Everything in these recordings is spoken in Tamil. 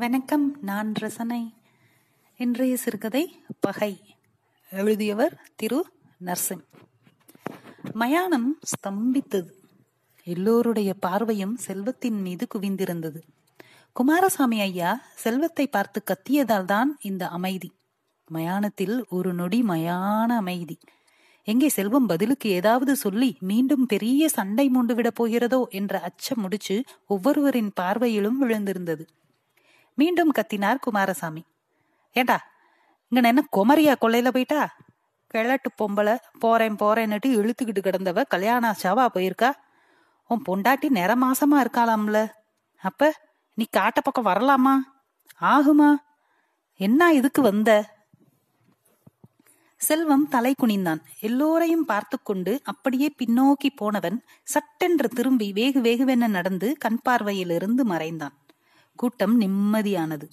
வணக்கம் நான் ரசனை. இன்றைய சிறுகதை பகை. எழுதியவர் திரு நர்சிம் மயானம் ஸ்தம்பித்தது. எல்லோருடைய பார்வையும் செல்வத்தின் மீது குவிந்திருந்தது. குமாரசாமி ஐயா செல்வத்தை பார்த்து கத்தியதால் தான் இந்த அமைதி. மயானத்தில் ஒரு நொடி மயான அமைதி. எங்கே செல்வம் பதிலுக்கு ஏதாவது சொல்லி மீண்டும் பெரிய சண்டை மூண்டுவிடப் போகிறதோ என்ற அச்சம் முடிச்சு ஒவ்வொருவரின் பார்வையிலும் விழுந்திருந்தது. மீண்டும் கத்தினார் குமாரசாமி. ஏண்டா இங்க என்ன குமரியா கொள்ளையில போயிட்டா? கிழட்டு பொம்பளை போறேன் போறேன்னுட்டு இழுத்துக்கிட்டு கிடந்தவ கல்யாண ஆச்சாவா போயிருக்கா? உன் பொண்டாட்டி நிற மாசமா இருக்காளாம்ல. அப்ப நீ காட்ட பக்கம் வரலாமா? ஆகுமா? என்ன இதுக்கு வந்த? செல்வம் தலை குனிந்தான். எல்லோரையும் பார்த்து கொண்டு அப்படியே பின்னோக்கி போனவன் சட்டென்று திரும்பி வேகு வேகுவென நடந்து கண் பார்வையிலிருந்து மறைந்தான். கூட்டம் நிம்மதியானது.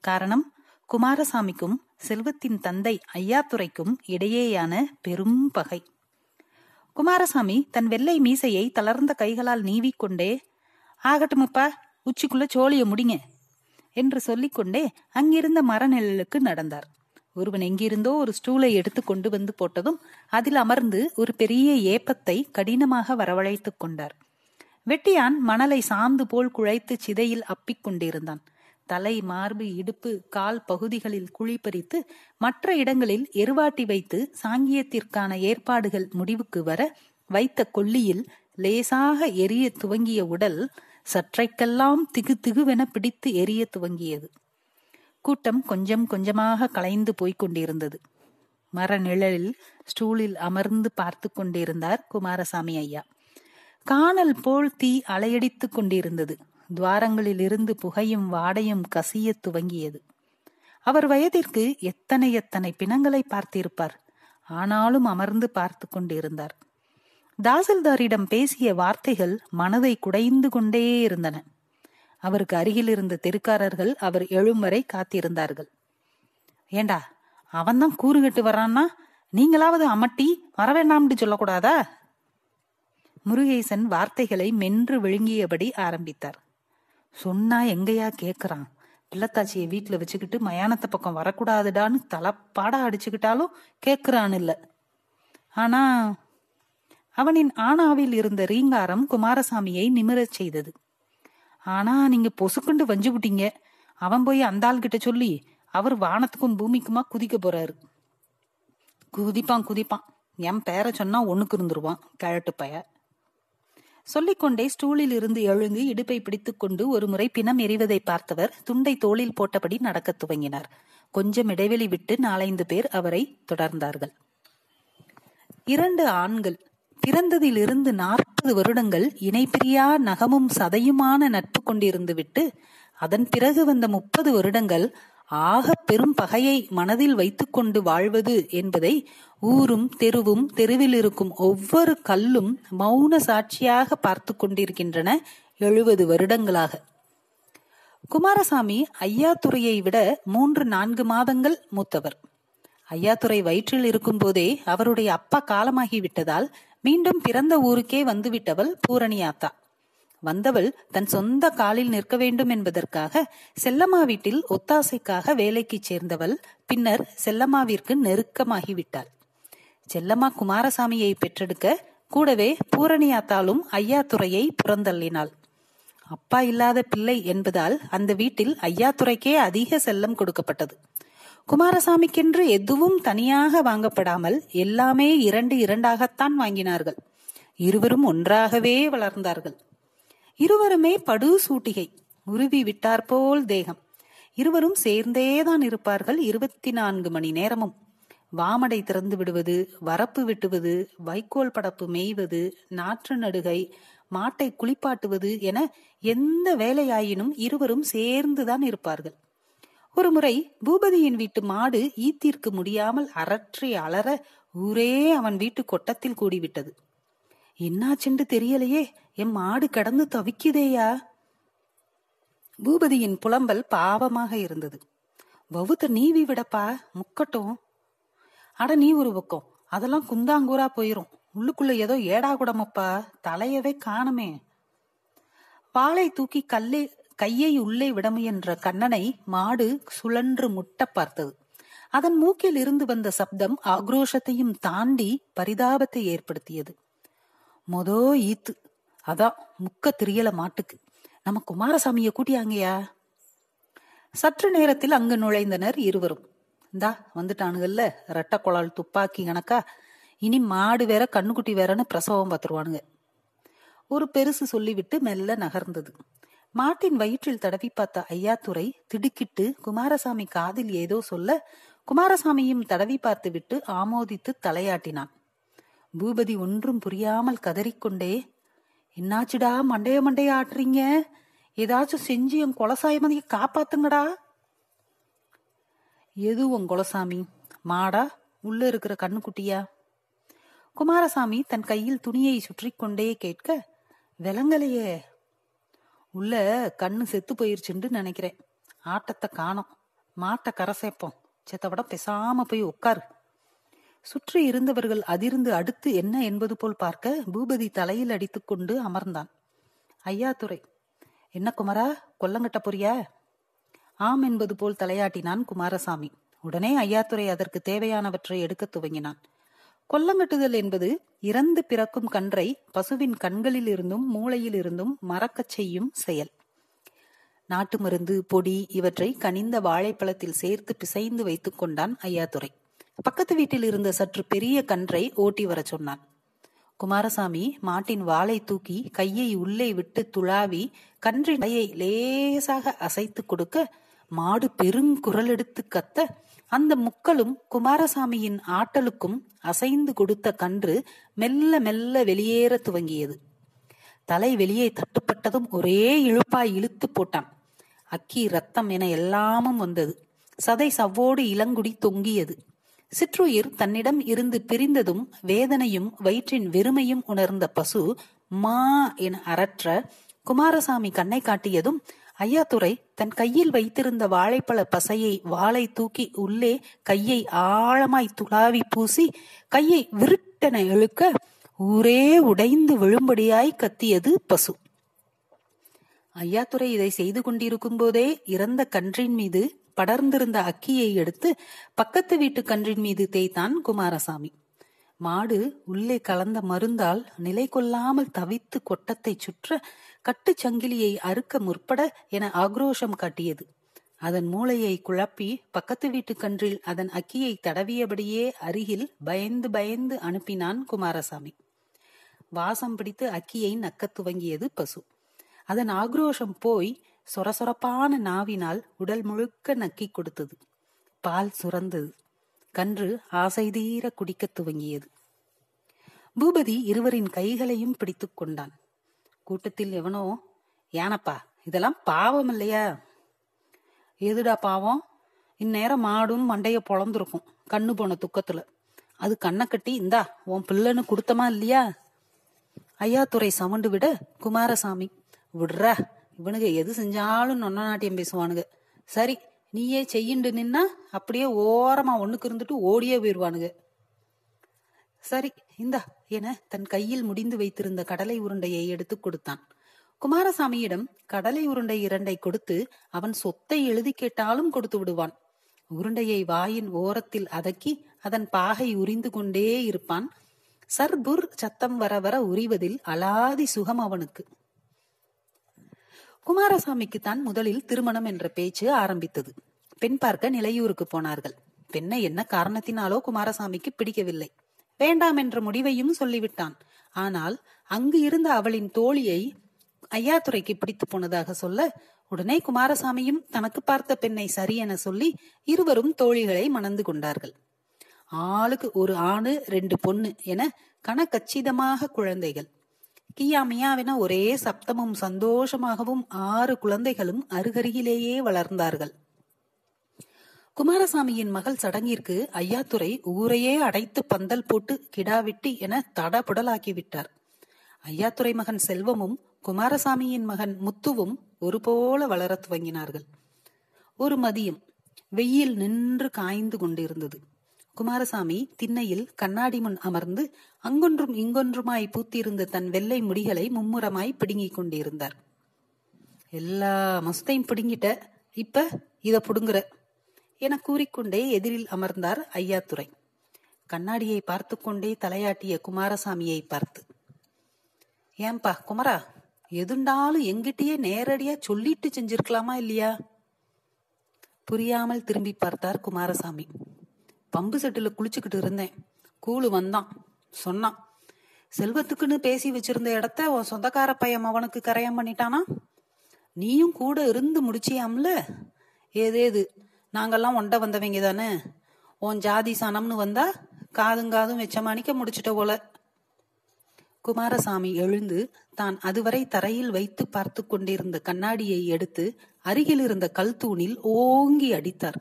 காரணம் குமாரசாமிக்கும் செல்வத்தின் தந்தை ஐயாத்துறைக்கும் இடையேயான பெரும் பகை. குமாரசாமி தன் வெள்ளை மீசையை தளர்ந்த கைகளால் நீவிக்கொண்டே ஆகட்டுமப்பா உச்சிக்குள்ள சோழிய முடிங்க என்று சொல்லிக்கொண்டே அங்கிருந்த மரநிழலுக்கு நடந்தார். ஒருவன் எங்கிருந்தோ ஒரு ஸ்டூலை எடுத்து கொண்டு வந்து போட்டதும் அதில் அமர்ந்து ஒரு பெரிய ஏப்பத்தை கடினமாக வரவழைத்துக் கொண்டார். வெட்டியான் மணலை சாந்து போல் குழைத்து சிதையில் அப்பிக் கொண்டிருந்தான். தலை மார்பு இடுப்பு கால் பகுதிகளில் குழி பறித்து மற்ற இடங்களில் எருவாட்டி வைத்து சாங்கியத்திற்கான ஏற்பாடுகள் முடிவுக்கு வர வைத்த கொல்லியில் லேசாக எரிய துவங்கிய உடல் சற்றைக்கெல்லாம் திகு திகுவென பிடித்து எரிய துவங்கியது. கூட்டம் கொஞ்சம் கொஞ்சமாக கலைந்து போய்க் கொண்டிருந்தது. மர நிழலில் ஸ்டூலில் அமர்ந்து பார்த்து கொண்டிருந்தார் குமாரசாமி ஐயா. காணல் போல் தீ அலையடித்துக் கொண்டிருந்தது. துவாரங்களில் இருந்து புகையும் வாடையும் கசிய துவங்கியது. அவர் வயதிற்கு எத்தனை எத்தனை பிணங்களை பார்த்திருப்பார். ஆனாலும் அமர்ந்து பார்த்து கொண்டிருந்தார். தாசில்தாரிடம் பேசிய வார்த்தைகள் மனதை குடைந்து கொண்டே இருந்தன. அவருக்கு அருகில் இருந்த தெருக்காரர்கள் அவர் எழும் வரை காத்திருந்தார்கள். ஏண்டா அவன்தான் கூறுகட்டு வரான்னா நீங்களாவது அமட்டி வரவேண்டாம்னு சொல்லக்கூடாதா? முருகேசன் வார்த்தைகளை மென்று விழுங்கியபடி ஆரம்பித்தார். சொன்னா எங்கேயா கேக்குறான்? பிள்ளத்தாச்சியை வீட்டுல வச்சுக்கிட்டு மயானத்தை பக்கம் வரக்கூடாதுடான்னு தலப்பாடா அடிச்சுக்கிட்டாலும் கேக்குறான் இல்ல ஆனா அவனின் ஆனாவில் இருந்த ரீங்காரம் குமாரசாமியை நிமிரச் செய்தது. ஆனா நீங்க பொசுக்குண்டு வஞ்சு விட்டீங்க அவன் போய் அந்தாள் கிட்ட சொல்லி அவர் வானத்துக்கும் பூமிக்குமா குதிக்க போறாரு. குதிப்பான் குதிப்பான். என் பேரை சொன்னா ஒண்ணுக்கு இருந்துருவான் கிழட்டு பய சொல்லிக்கொண்டே ஸ்டூலில் இருந்து எழுந்து இடுப்பை பிடித்துக்கொண்டு ஒரு முறை பிணம் எறிவதை பார்த்தவர் துண்டை தோளில் போட்டபடி நடக்கத் துவங்கினார். கொஞ்சம் இடைவெளி விட்டு நாலைந்து பேர் அவரை தொடர்ந்தார்கள். இரண்டு ஆண்கள் பிறந்ததிலிருந்து நாற்பது வருடங்கள் இணைப்பிரியா நகமும் சதையுமான நட்பு கொண்டிருந்து விட்டு அதன் பிறகு வந்த முப்பது வருடங்கள் ஆக பெரும் பகையை மனதில் வைத்துக்கொண்டு வாழ்வது என்பதை ஊரும் தெருவும் தெருவில் இருக்கும் ஒவ்வொரு கல்லும் மௌன சாட்சியாக பார்த்து கொண்டிருக்கின்றன எழுபது வருடங்களாக. குமாரசாமி ஐயாத்துறையை விட மூன்று நான்கு மாதங்கள் மூத்தவர். ஐயாத்துறை வயிற்றில் இருக்கும் போதே அவருடைய அப்பா காலமாகிவிட்டதால் மீண்டும் பிறந்த ஊருக்கே வந்துவிட்டவள் பூரணியாத்தா. வந்தவள் தன் சொந்த காலில் நிற்க வேண்டும் என்பதற்காக செல்லம்மா வீட்டில் ஒத்தாசைக்காக வேலைக்கு சேர்ந்தவள் பின்னர் செல்லம்மாவிற்கு நெருக்கமாகிவிட்டாள். செல்லம்மா குமாரசாமியை பெற்றெடுக்க கூடவே பூரணியாத்தாலும் ஐயாத்துறையை புறந்தள்ளினாள். அப்பா இல்லாத பிள்ளை என்பதால் அந்த வீட்டில் ஐயாத்துறைக்கே அதிக செல்லம் கொடுக்கப்பட்டது. குமாரசாமிக்கென்று எதுவும் தனியாக வாங்கப்படாமல் எல்லாமே இரண்டு இரண்டாகத்தான் வாங்கினார்கள். இருவரும் ஒன்றாகவே வளர்ந்தார்கள். இருவருமே படு சூட்டிகை. உருவி விட்டாற்போல் தேகம். இருவரும் சேர்ந்தேதான் இருப்பார்கள் இருபத்தி நான்கு மணி நேரமும். வாமடை திறந்து விடுவது வரப்பு விட்டுவது வைக்கோல் படப்பு மேய்வது நாற்று நடுகை மாட்டை குளிப்பாட்டுவது என எந்த வேலையாயினும் இருவரும் சேர்ந்துதான் இருப்பார்கள். ஒரு முறை பூபதியின் வீட்டு மாடு ஈத்திற்கு முடியாமல் அரற்றி அலற ஊரே அவன் வீட்டு கொட்டத்தில் கூடிவிட்டது. என்னாச்சென்று தெரியலையே. என் மாடு கடந்து தவிக்குதேயா? பூபதியின் புலம்பல் பாவமாக இருந்தது. வவுத்த நீவி விடப்பா முக்கட்டும். அட நீ ஒரு பக்கம் அதெல்லாம் குந்தாங்கூரா போயிரும். உள்ளுக்குள்ள ஏதோ ஏடா குடமப்பா தலையவே காணமே. பாலை தூக்கி கல்லே கையை உள்ளே விட முயன்ற கண்ணனை மாடு சுழன்று முட்ட பார்த்தது. அதன் மூக்கில் இருந்து வந்த சப்தம் ஆக்ரோஷத்தையும் தாண்டி பரிதாபத்தை ஏற்படுத்தியது. மொதோ ஈத்து அதான் முக்க திரியல மாட்டுக்கு. நம்ம குமாரசாமிய கூட்டியாங்கயா? சற்று நேரத்தில் அங்கு நுழைந்தனர் இருவரும். இந்தா வந்துட்டானுங்கல்ல ரெட்ட குழால் துப்பாக்கி கணக்கா? இனி மாடு வேற கண்ணுக்குட்டி வேறன்னு பிரசவம் பார்த்துருவானுங்க. ஒரு பெருசு சொல்லிவிட்டு மெல்ல நகர்ந்தது. மாட்டின் வயிற்றில் தடவி பார்த்த ஐயாத்துறை திடுக்கிட்டு குமாரசாமி காதில் ஏதோ சொல்ல குமாரசாமியும் தடவி பார்த்துவிட்டு ஆமோதித்து தலையாட்டினான். பூபதி ஒன்றும் புரியாமல் கதறிக்கொண்டே என்னாச்சுடா? மண்டைய மண்டைய ஆட்டுறீங்க. ஏதாச்சும் செஞ்சு என் குலசாயமதிய காப்பாத்துங்கடா. எது உன் குலசாமி? மாடா உள்ள இருக்கிற கண்ணுக்குட்டியா? குமாரசாமி தன் கையில் துணியை சுற்றி கொண்டே கேட்க விலங்கலையே. உள்ள கண்ணு செத்து போயிருச்சுன்னு நினைக்கிறேன். ஆட்டத்தை காணோம். மாட்டை கரை சேர்ப்போம். செத்தவிட பெசாம போய் உட்காரு. சுற்றி இருந்தவர்கள் அதிர்ந்து அடுத்து என்ன என்பது போல் பார்க்க பூபதி தலையில் அடித்துக்கொண்டு அமர்ந்தான். ஐயாத்துறை என்ன குமரா கொல்லங்கட்ட பொரியா? ஆம் என்பது போல் தலையாட்டினான் குமாரசாமி. உடனே ஐயாத்துறை அதற்கு தேவையானவற்றை எடுக்க துவங்கினான். கொல்லங்கட்டுதல் என்பது இறந்து பிறக்கும் கன்றை பசுவின் கண்களில் இருந்தும் மூளையில் இருந்தும் மறக்கச் செய்யும் செயல். நாட்டு மருந்து பொடி இவற்றை கனிந்த வாழைப்பழத்தில் சேர்த்து பிசைந்து வைத்துக் கொண்டான் ஐயாத்துறை பக்கத்து வீட்டில் இருந்த சற்று பெரிய கன்றை ஓட்டி வர சொன்னான். குமாரசாமி மாட்டின் வாளை தூக்கி கையை உள்ளே விட்டு துளாவி கன்றின் கையை லேசாக அசைத்து கொடுக்க மாடு பெருங்குரல் எடுத்து கத்த அந்த முக்களும் குமாரசாமியின் ஆட்டலுக்கும் அசைந்து கொடுத்த கன்று மெல்ல மெல்ல வெளியேற துவங்கியது. தலை வெளியே தட்டுப்பட்டதும் ஒரே இழுப்பாய் இழுத்து போட்டான். அக்கி ரத்தம் என எல்லாமும் வந்தது. சதை சவ்வோடு இளங்குடி தொங்கியது. சிற்றுயிர் தன்னிடம் இருந்து பிரிந்ததும் வேதனையும் வயிற்றின் வெறுமையும் உணர்ந்த பசு மா என அரற்ற குமாரசாமி கண்ணை காட்டியதும் ஐயாத்துறை தன் கையில் வைத்திருந்த வாழைப்பழ பசையை வாளை தூக்கி உள்ளே கையை ஆழமாய் துளாவி பூசி கையை விருட்டென இழுக்க ஊரே உடைந்து விழும்படியாய் கத்தியது பசு. ஐயாத்துறை இதை செய்து கொண்டிருக்கும் போதே இறந்த கன்றின் மீது படர்ந்திருந்த அக்கியை எடுத்து பக்கத்து வீட்டு கன்றின் மீது தேய்த்தான் குமாரசாமி. மாடு உள்ளே கலந்த மருந்தால் நிலை கொள்ளாமல் தவித்து கொட்டத்தை சுற்ற கட்டு சங்கிலியை அறுக்க முற்பட என ஆக்ரோஷம் காட்டியது. அதன் மூளையை குழப்பி பக்கத்து வீட்டு கன்றில் அதன் அக்கியை தடவியபடியே அருகில் பயந்து பயந்து அனுப்பினான் குமாரசாமி. வாசம் பிடித்து அக்கியை நக்கத் துவங்கியது பசு. அதன் ஆக்ரோஷம் போய் சொரசொரப்பான நாவினால் உடல் முழுக்க நக்கிக் கொடுத்தது. பால் சுரந்தது. கன்று ஆசை தீர குடிக்கத் துவங்கியது. பூபதி இருவரின் கைகளையும் பிடித்துக் கொண்டான். கூட்டத்தில் எவனோ ஏனப்பா இதெல்லாம் பாவம் இல்லையா? எதுடா பாவம்? இந்நேரம் மாடும் மண்டைய பொழந்திருக்கும் கண்ணு போன துக்கத்துல. அது கண்ணை கட்டி இந்தா உன் பிள்ளைன்னு கொடுத்தமா இல்லையா? ஐயாத்துறை சமண்டு விட குமாரசாமி. விடுறா. இவனுங்க எது செஞ்சாலும் நொன்ன நாட்டியம் பேசுவானுங்க. சரி நீயே செய்யுண்டு நின்னா அப்படியே ஓரமா ஒண்ணுக்கு இருந்துட்டு ஓடியே போயிடுவானுங்க சரி இந்தா என தன் கையில் முடிந்து வைத்திருந்த கடலை உருண்டையை எடுத்து கொடுத்தான். குமாரசாமியிடம் கடலை உருண்டை இரண்டை கொடுத்து அவன் சொத்தை எழுதி கேட்டாலும் கொடுத்து விடுவான். உருண்டையை வாயின் ஓரத்தில் அதக்கி அதன் பாகை உரிந்து கொண்டே இருப்பான். சர்புர் சத்தம் வர வர உரிவதில் அலாதி சுகம் அவனுக்கு. குமாரசாமிக்கு தான் முதலில் திருமணம் என்ற பேச்சு ஆரம்பித்தது. பெண் பார்க்க நிலையூருக்கு போனார்கள். பெண்ணை என்ன காரணத்தினாலோ குமாரசாமிக்கு பிடிக்கவில்லை. வேண்டாம் என்ற முடிவையும் சொல்லிவிட்டான். ஆனால் அங்கு இருந்த அவளின் தோழியை ஐயாத்துறைக்கு பிடித்து போனதாக சொல்ல உடனே குமாரசாமியும் தனக்கு பார்த்த பெண்ணை சரி என சொல்லி இருவரும் தோழிகளை மணந்து கொண்டார்கள். ஆளுக்கு ஒரு ஆணு ரெண்டு பொண்ணு என கணக்கச்சிதமாக குழந்தைகள். கியா மியாவென ஒரே சப்தமும் சந்தோஷமாகவும் ஆறு குழந்தைகளும் அருகருகிலேயே வளர்ந்தார்கள். குமாரசாமியின் மகள் சடங்கிற்கு ஐயாத்துறை ஊரையே அடைத்து பந்தல் போட்டு கிடாவிட்டி என தடபுடலாக்கிவிட்டார். ஐயாத்துறை மகன் செல்வமும் குமாரசாமியின் மகன் முத்துவும் ஒரு போல வளரத் துவங்கினார்கள். ஒரு மதியம் வெயில் நின்று காய்ந்து கொண்டிருந்தது. குமாரசாமி திண்ணையில் கண்ணாடி முன் அமர்ந்து அங்கொன்றும் இங்கொன்றுமாய் பூத்தியிருந்த தன் வெள்ளை முடிகளை மும்முரமாய் பிடுங்கிக் கொண்டிருந்தார். எல்லா மஸ்தையும் பிடுங்கிட்ட. இப்ப இத புடுங்குற. என கூறிக்கொண்டே எதிரில் அமர்ந்தார் ஐயாத்துரை கண்ணாடியை பார்த்து கொண்டே தலையாட்டிய குமாரசாமியை பார்த்து ஏம்பா குமரா எதுண்டாலும் எங்கிட்டயே நேரடியா சொல்லிட்டு செஞ்சிருக்கலாமா இல்லையா? புரியாமல் திரும்பி பார்த்தார் குமாரசாமி. பம்பு செட்டில் குளிச்சுக்கிட்டு இருந்தேன். கூழு வந்தான். சொன்னான் செல்வத்துக்குன்னு பேசி வச்சிருந்த இடத்த உன் சொந்தக்கார பையன் அவனுக்கு கரையம் பண்ணிட்டானா? நீயும் கூட இருந்து முடிச்சியாம்ல? ஏதேது நாங்கெல்லாம் ஒண்ட வந்தவங்க தானே? உன் ஜாதி சனம்னு வந்தா காதும் காதும் வச்ச மணிக்க முடிச்சிட்ட போல. குமாரசாமி எழுந்து தான் அதுவரை தரையில் வைத்து பார்த்து கொண்டிருந்த கண்ணாடியை எடுத்து அருகில் இருந்த கல் தூணில் ஓங்கி அடித்தார்.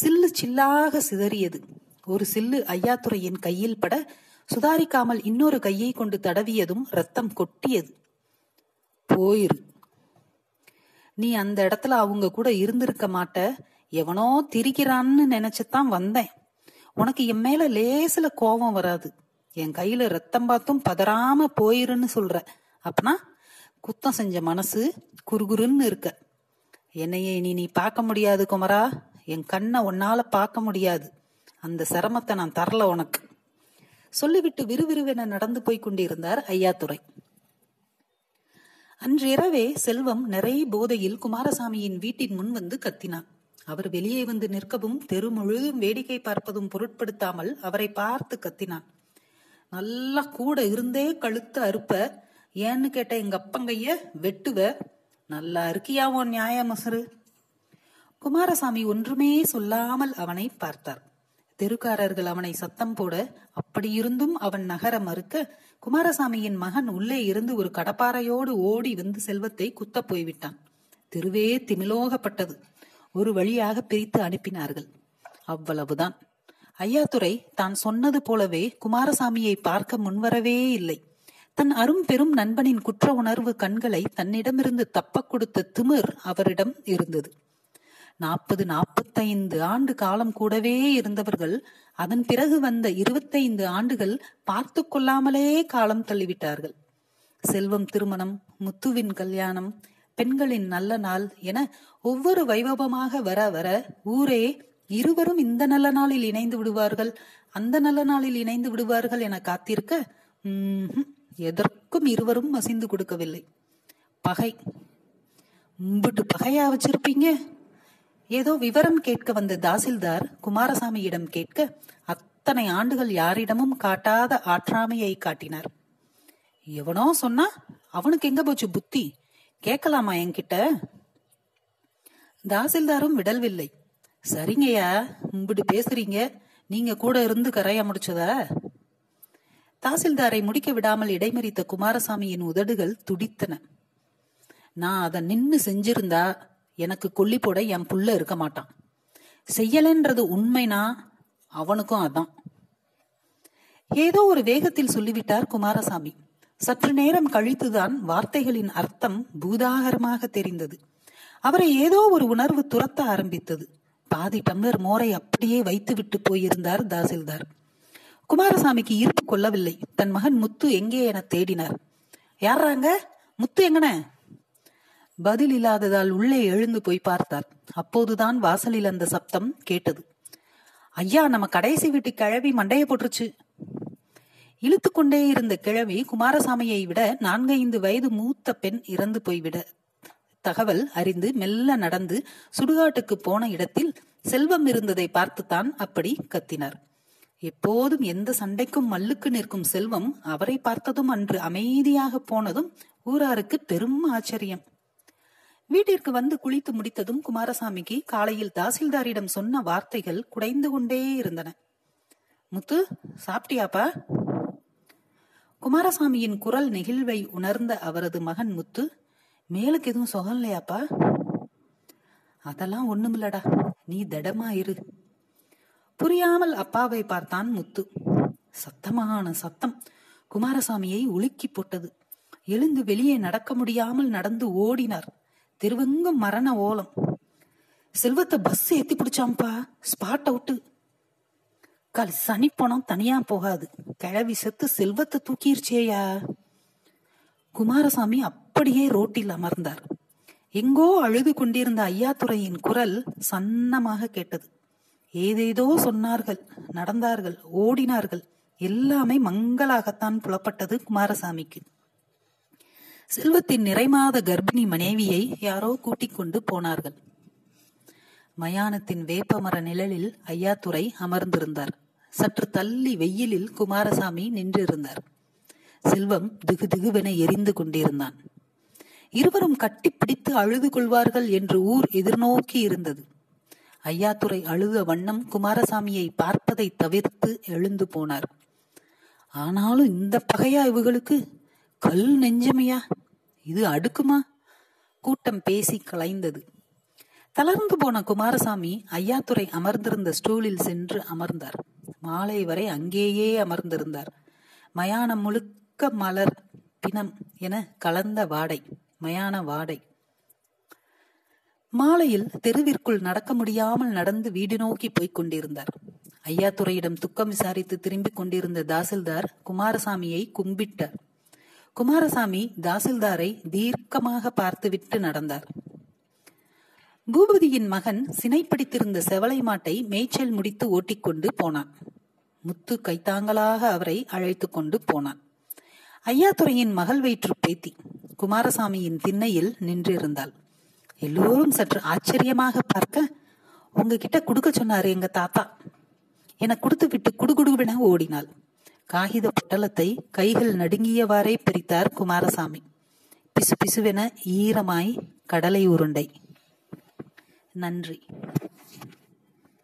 சில்லு சில்லாக சிதறியது. ஒரு சில்லு ஐயாத்துறையின் கையில் பட சுதாரிக்காமல் இன்னொரு கையை கொண்டு தடவியதும் ரத்தம் கொட்டியது. போயிரு. நீ அந்த இடத்துல அவங்க கூட இருந்திருக்க மாட்ட. எவனோ திரிக்கிறான்னு நினைச்சுதான் வந்தேன். உனக்கு என் மேல லேசுல கோபம் வராது. என் கையில ரத்தம் பார்த்தும் பதறாம போயிருன்னு சொல்ற. அப்பனா குத்தம் செஞ்ச மனசு குறுகுறுன்னு இருக்க. என்னையே நீ நீ பார்க்க முடியாது குமரா. என் கண்ணை உன்னால பார்க்க முடியாது. அந்த சிரமத்தை நான் தரல உனக்கு. சொல்லிவிட்டு விறுவிறுவென நடந்து போய் கொண்டிருந்தார் ஐயாத்துறை. அன்றிரவே செல்வம் நிறைய போதையில் குமாரசாமியின் வீட்டின் முன் வந்து கத்தினான். அவர் வெளியே வந்து நிற்கவும் தெரு முழுதும் வேடிக்கை பார்ப்பதும் பொருட்படுத்தாமல் அவரை பார்த்து கத்தினான். நல்லா கூட இருந்தே கழுத்த அறுப்ப ஏன்னு கேட்ட எங்க அப்பங்கைய வெட்டுவ நல்லா இருக்கியா உன் நியாய மசரு குமாரசாமி ஒன்றுமே சொல்லாமல் அவனை பார்த்தார். தெருக்காரர்கள் அவனை சத்தம் போட அப்படியிருந்தும் அவன் நகர மறுக்க குமாரசாமியின் மகன் உள்ளே இருந்து ஒரு கடப்பாறையோடு ஓடி வந்து செல்வத்தை குத்த போய்விட்டான். தெருவே திமிலோகப்பட்டது. ஒரு வழியாக பிரித்து அனுப்பினார்கள். அவ்வளவுதான். ஐயாத்துறை தான் சொன்னது போலவே குமாரசாமியை பார்க்க முன்வரவே இல்லை. தன் அரும் பெரும் நண்பனின் குற்ற உணர்வு கண்களை தன்னிடமிருந்து தப்ப கொடுத்த திமிர் அவரிடம் இருந்தது. நாற்பது நாற்பத்தைந்து ஆண்டு காலம் கூடவே இருந்தவர்கள் அதன் பிறகு வந்த இருபத்தைந்து ஆண்டுகள் பார்த்து கொள்ளாமலே காலம் தள்ளிவிட்டார்கள். செல்வம் திருமணம் முத்துவின் கல்யாணம் பெண்களின் நல்ல நாள் என ஒவ்வொரு வைபவமாக வர வர ஊரே இருவரும் இந்த நல்ல நாளில் இணைந்து விடுவார்கள் அந்த நல்ல நாளில் இணைந்து விடுவார்கள் என காத்திருக்க எதற்கும் இருவரும் மசிந்து கொடுக்கவில்லை. பகை. உம்பிட்டு பகையா வச்சிருப்பீங்க? ஏதோ விவரம் கேட்க வந்த தாசில்தார் குமாரசாமியிடம் கேட்க அத்தனை ஆண்டுகள் யாரிடமும் காட்டாத ஆற்றாமையை காட்டினார். எவனோ சொன்னா அவனுக்கு எங்க போச்சு புத்தி? கேட்கலாமா என்கிட்ட? தாசில்தாரும் விடல்வில்லை. சரிங்கய்யா உம்பிட்டு பேசுறீங்க. நீங்க கூட இருந்து கரைய முடிச்சதா தாசில்தாரை முடிக்க விடாமல் இடைமறித்த குமாரசாமியின் உதடுகள் துடித்தன. நான் அதை நின்னு செஞ்சிருந்தா எனக்கு கொல்லி போட என் புள்ள இருக்க மாட்டான். செய்யலன்றது உண்மைனா அவனுக்கும் அதான். ஏதோ ஒரு வேகத்தில் சொல்லிவிட்டார் குமாரசாமி. சற்று நேரம் கழித்துதான் வார்த்தைகளின் அர்த்தம் பூதாகரமாக தெரிந்தது. அவரை ஏதோ ஒரு உணர்வு துரத்த ஆரம்பித்தது. பாதி டம்ளர் மோரை அப்படியே வைத்து விட்டு போயிருந்தார் தாசில்தார். குமாரசாமிக்கு ஈர்ப்பு கொள்ளவில்லை. தன் மகன் முத்து எங்கே என தேடினார். யாராங்க முத்து எங்கன? பதில் இல்லாததால் உள்ளே எழுந்து போய் பார்த்தார். அப்போதுதான் வாசலில் அந்த சப்தம் கேட்டது. ஐயா நம்ம கடைசி வீட்டு கிழவி மண்டைய போட்டுருச்சு. இழுத்து கொண்டே இருந்த கிழவி குமாரசாமியை விட நான்கைந்து வயது மூத்த பெண் இறந்து போய்விட தகவல் அறிந்து மெல்ல நடந்து சுடுகாட்டுக்கு போன இடத்தில் செல்வம் இருந்ததை பார்த்துத்தான் அப்படி கத்தினார். எப்போதும் எந்த சண்டைக்கும் மல்லுக்கு நிற்கும் செல்வம் அவரை பார்த்ததும் அன்று அமைதியாக போனதும் ஊராருக்கு பெரும் ஆச்சரியம். வீட்டிற்கு வந்து குளித்து முடித்ததும் குமாரசாமிக்கு காலையில் தாசில்தாரிடம் சொன்ன வார்த்தைகள் குடைந்து கொண்டே இருந்தன. முத்து சாப்பிட்டியாப்பா? குமாரசாமியின் குரல் நெகிழ்வை உணர்ந்த அவரது மகன் முத்து மேலுக்கு எதுவும் சுகம் இல்லையாப்பா? அதெல்லாம் ஒண்ணுமில்லடா நீ திடமா இரு. புரியாமல் அப்பாவை பார்த்தான் முத்து. சத்தமான சத்தம் குமாரசாமியை உலுக்கி போட்டது. எழுந்து வெளியே நடக்க முடியாமல் நடந்து ஓடினார். திருவெங்கும் மரண ஓலம். செல்வத்தை பஸ் ஏத்தி பிடிச்சாம்பா ஸ்பாட் அவுட்டு கால் சனி போனோம் தனியா போகாது. கிழவி செத்து செல்வத்தை தூக்கிருச்சேயா? குமாரசாமி அப்படியே ரோட்டில் அமர்ந்தார். எங்கோ அழுது கொண்டிருந்த ஐயாத்துறையின் குரல் சன்னமாக கேட்டது. ஏதேதோ சொன்னார்கள் நடந்தார்கள் ஓடினார்கள். எல்லாமே மங்களாகத்தான் புலப்பட்டது குமாரசாமிக்கு. செல்வத்தின் நிறைமாத கர்ப்பிணி மனைவியை யாரோ கூட்டிக் கொண்டு போனார்கள். மயானத்தின் வேப்பமர நிழலில் ஐயாத்துறை அமர்ந்திருந்தார். சற்று தள்ளி வெயிலில் குமாரசாமி நின்றிருந்தார். செல்வம் திகு திகுவென எரிந்து கொண்டிருந்தான். இருவரும் கட்டிப்பிடித்து அழுது கொள்வார்கள் என்று ஊர் எதிர்நோக்கி இருந்தது. ஐயாத்துறை அழுத வண்ணம் குமாரசாமியை பார்ப்பதை தவிர்த்து எழுந்து போனார். ஆனாலும் இந்த பகையா இவர்களுக்கு? கல் நெஞ்சமையா? இது அடுக்குமா? கூட்டம் பேசி கலைந்தது. தளர்ந்து போன குமாரசாமி ஐயாத்துறை அமர்ந்திருந்த ஸ்டூலில் சென்று அமர்ந்தார். மாலை வரை அங்கேயே அமர்ந்திருந்தார். மயானம் முழுக்க மலர் பிணம் என கலந்த வாடை மயான வாடை. மாலையில் தெருவிற்குள் நடக்க முடியாமல் நடந்து வீடு நோக்கி போய்க் கொண்டிருந்தார். ஐயாத்துறையிடம் துக்கம் விசாரித்து திரும்பிக் கொண்டிருந்த தாசில்தார் குமாரசாமியை கும்பிட்டார். குமாரசாமி தாசில்தாரை தீர்க்கமாக பார்த்துவிட்டு நடந்தார். பூபதியின் மகன் சினைப்பிடித்திருந்த செவலை மாட்டை மேய்ச்சல் முடித்து ஓட்டிக்கொண்டு போனான். முத்து கைத்தாங்களாக அவரை அழைத்து கொண்டு போனான். ஐயாத்துறையின் மகள் வயிற்று பேத்தி குமாரசாமியின் திண்ணையில் நின்றிருந்தாள். எல்லோரும் சற்று ஆச்சரியமாக பார்க்க உங்ககிட்ட குடுக்க சொன்னாரு எங்க தாத்தா என கொடுத்து விட்டு குடுகுடுவென ஓடினாள். காகித பட்டலத்தை கைகள் நடுங்கியவாறே பிரித்தார் குமாரசாமி. பிசு பிசுவென ஈரமாய் கடலை உருண்டை. நன்றி.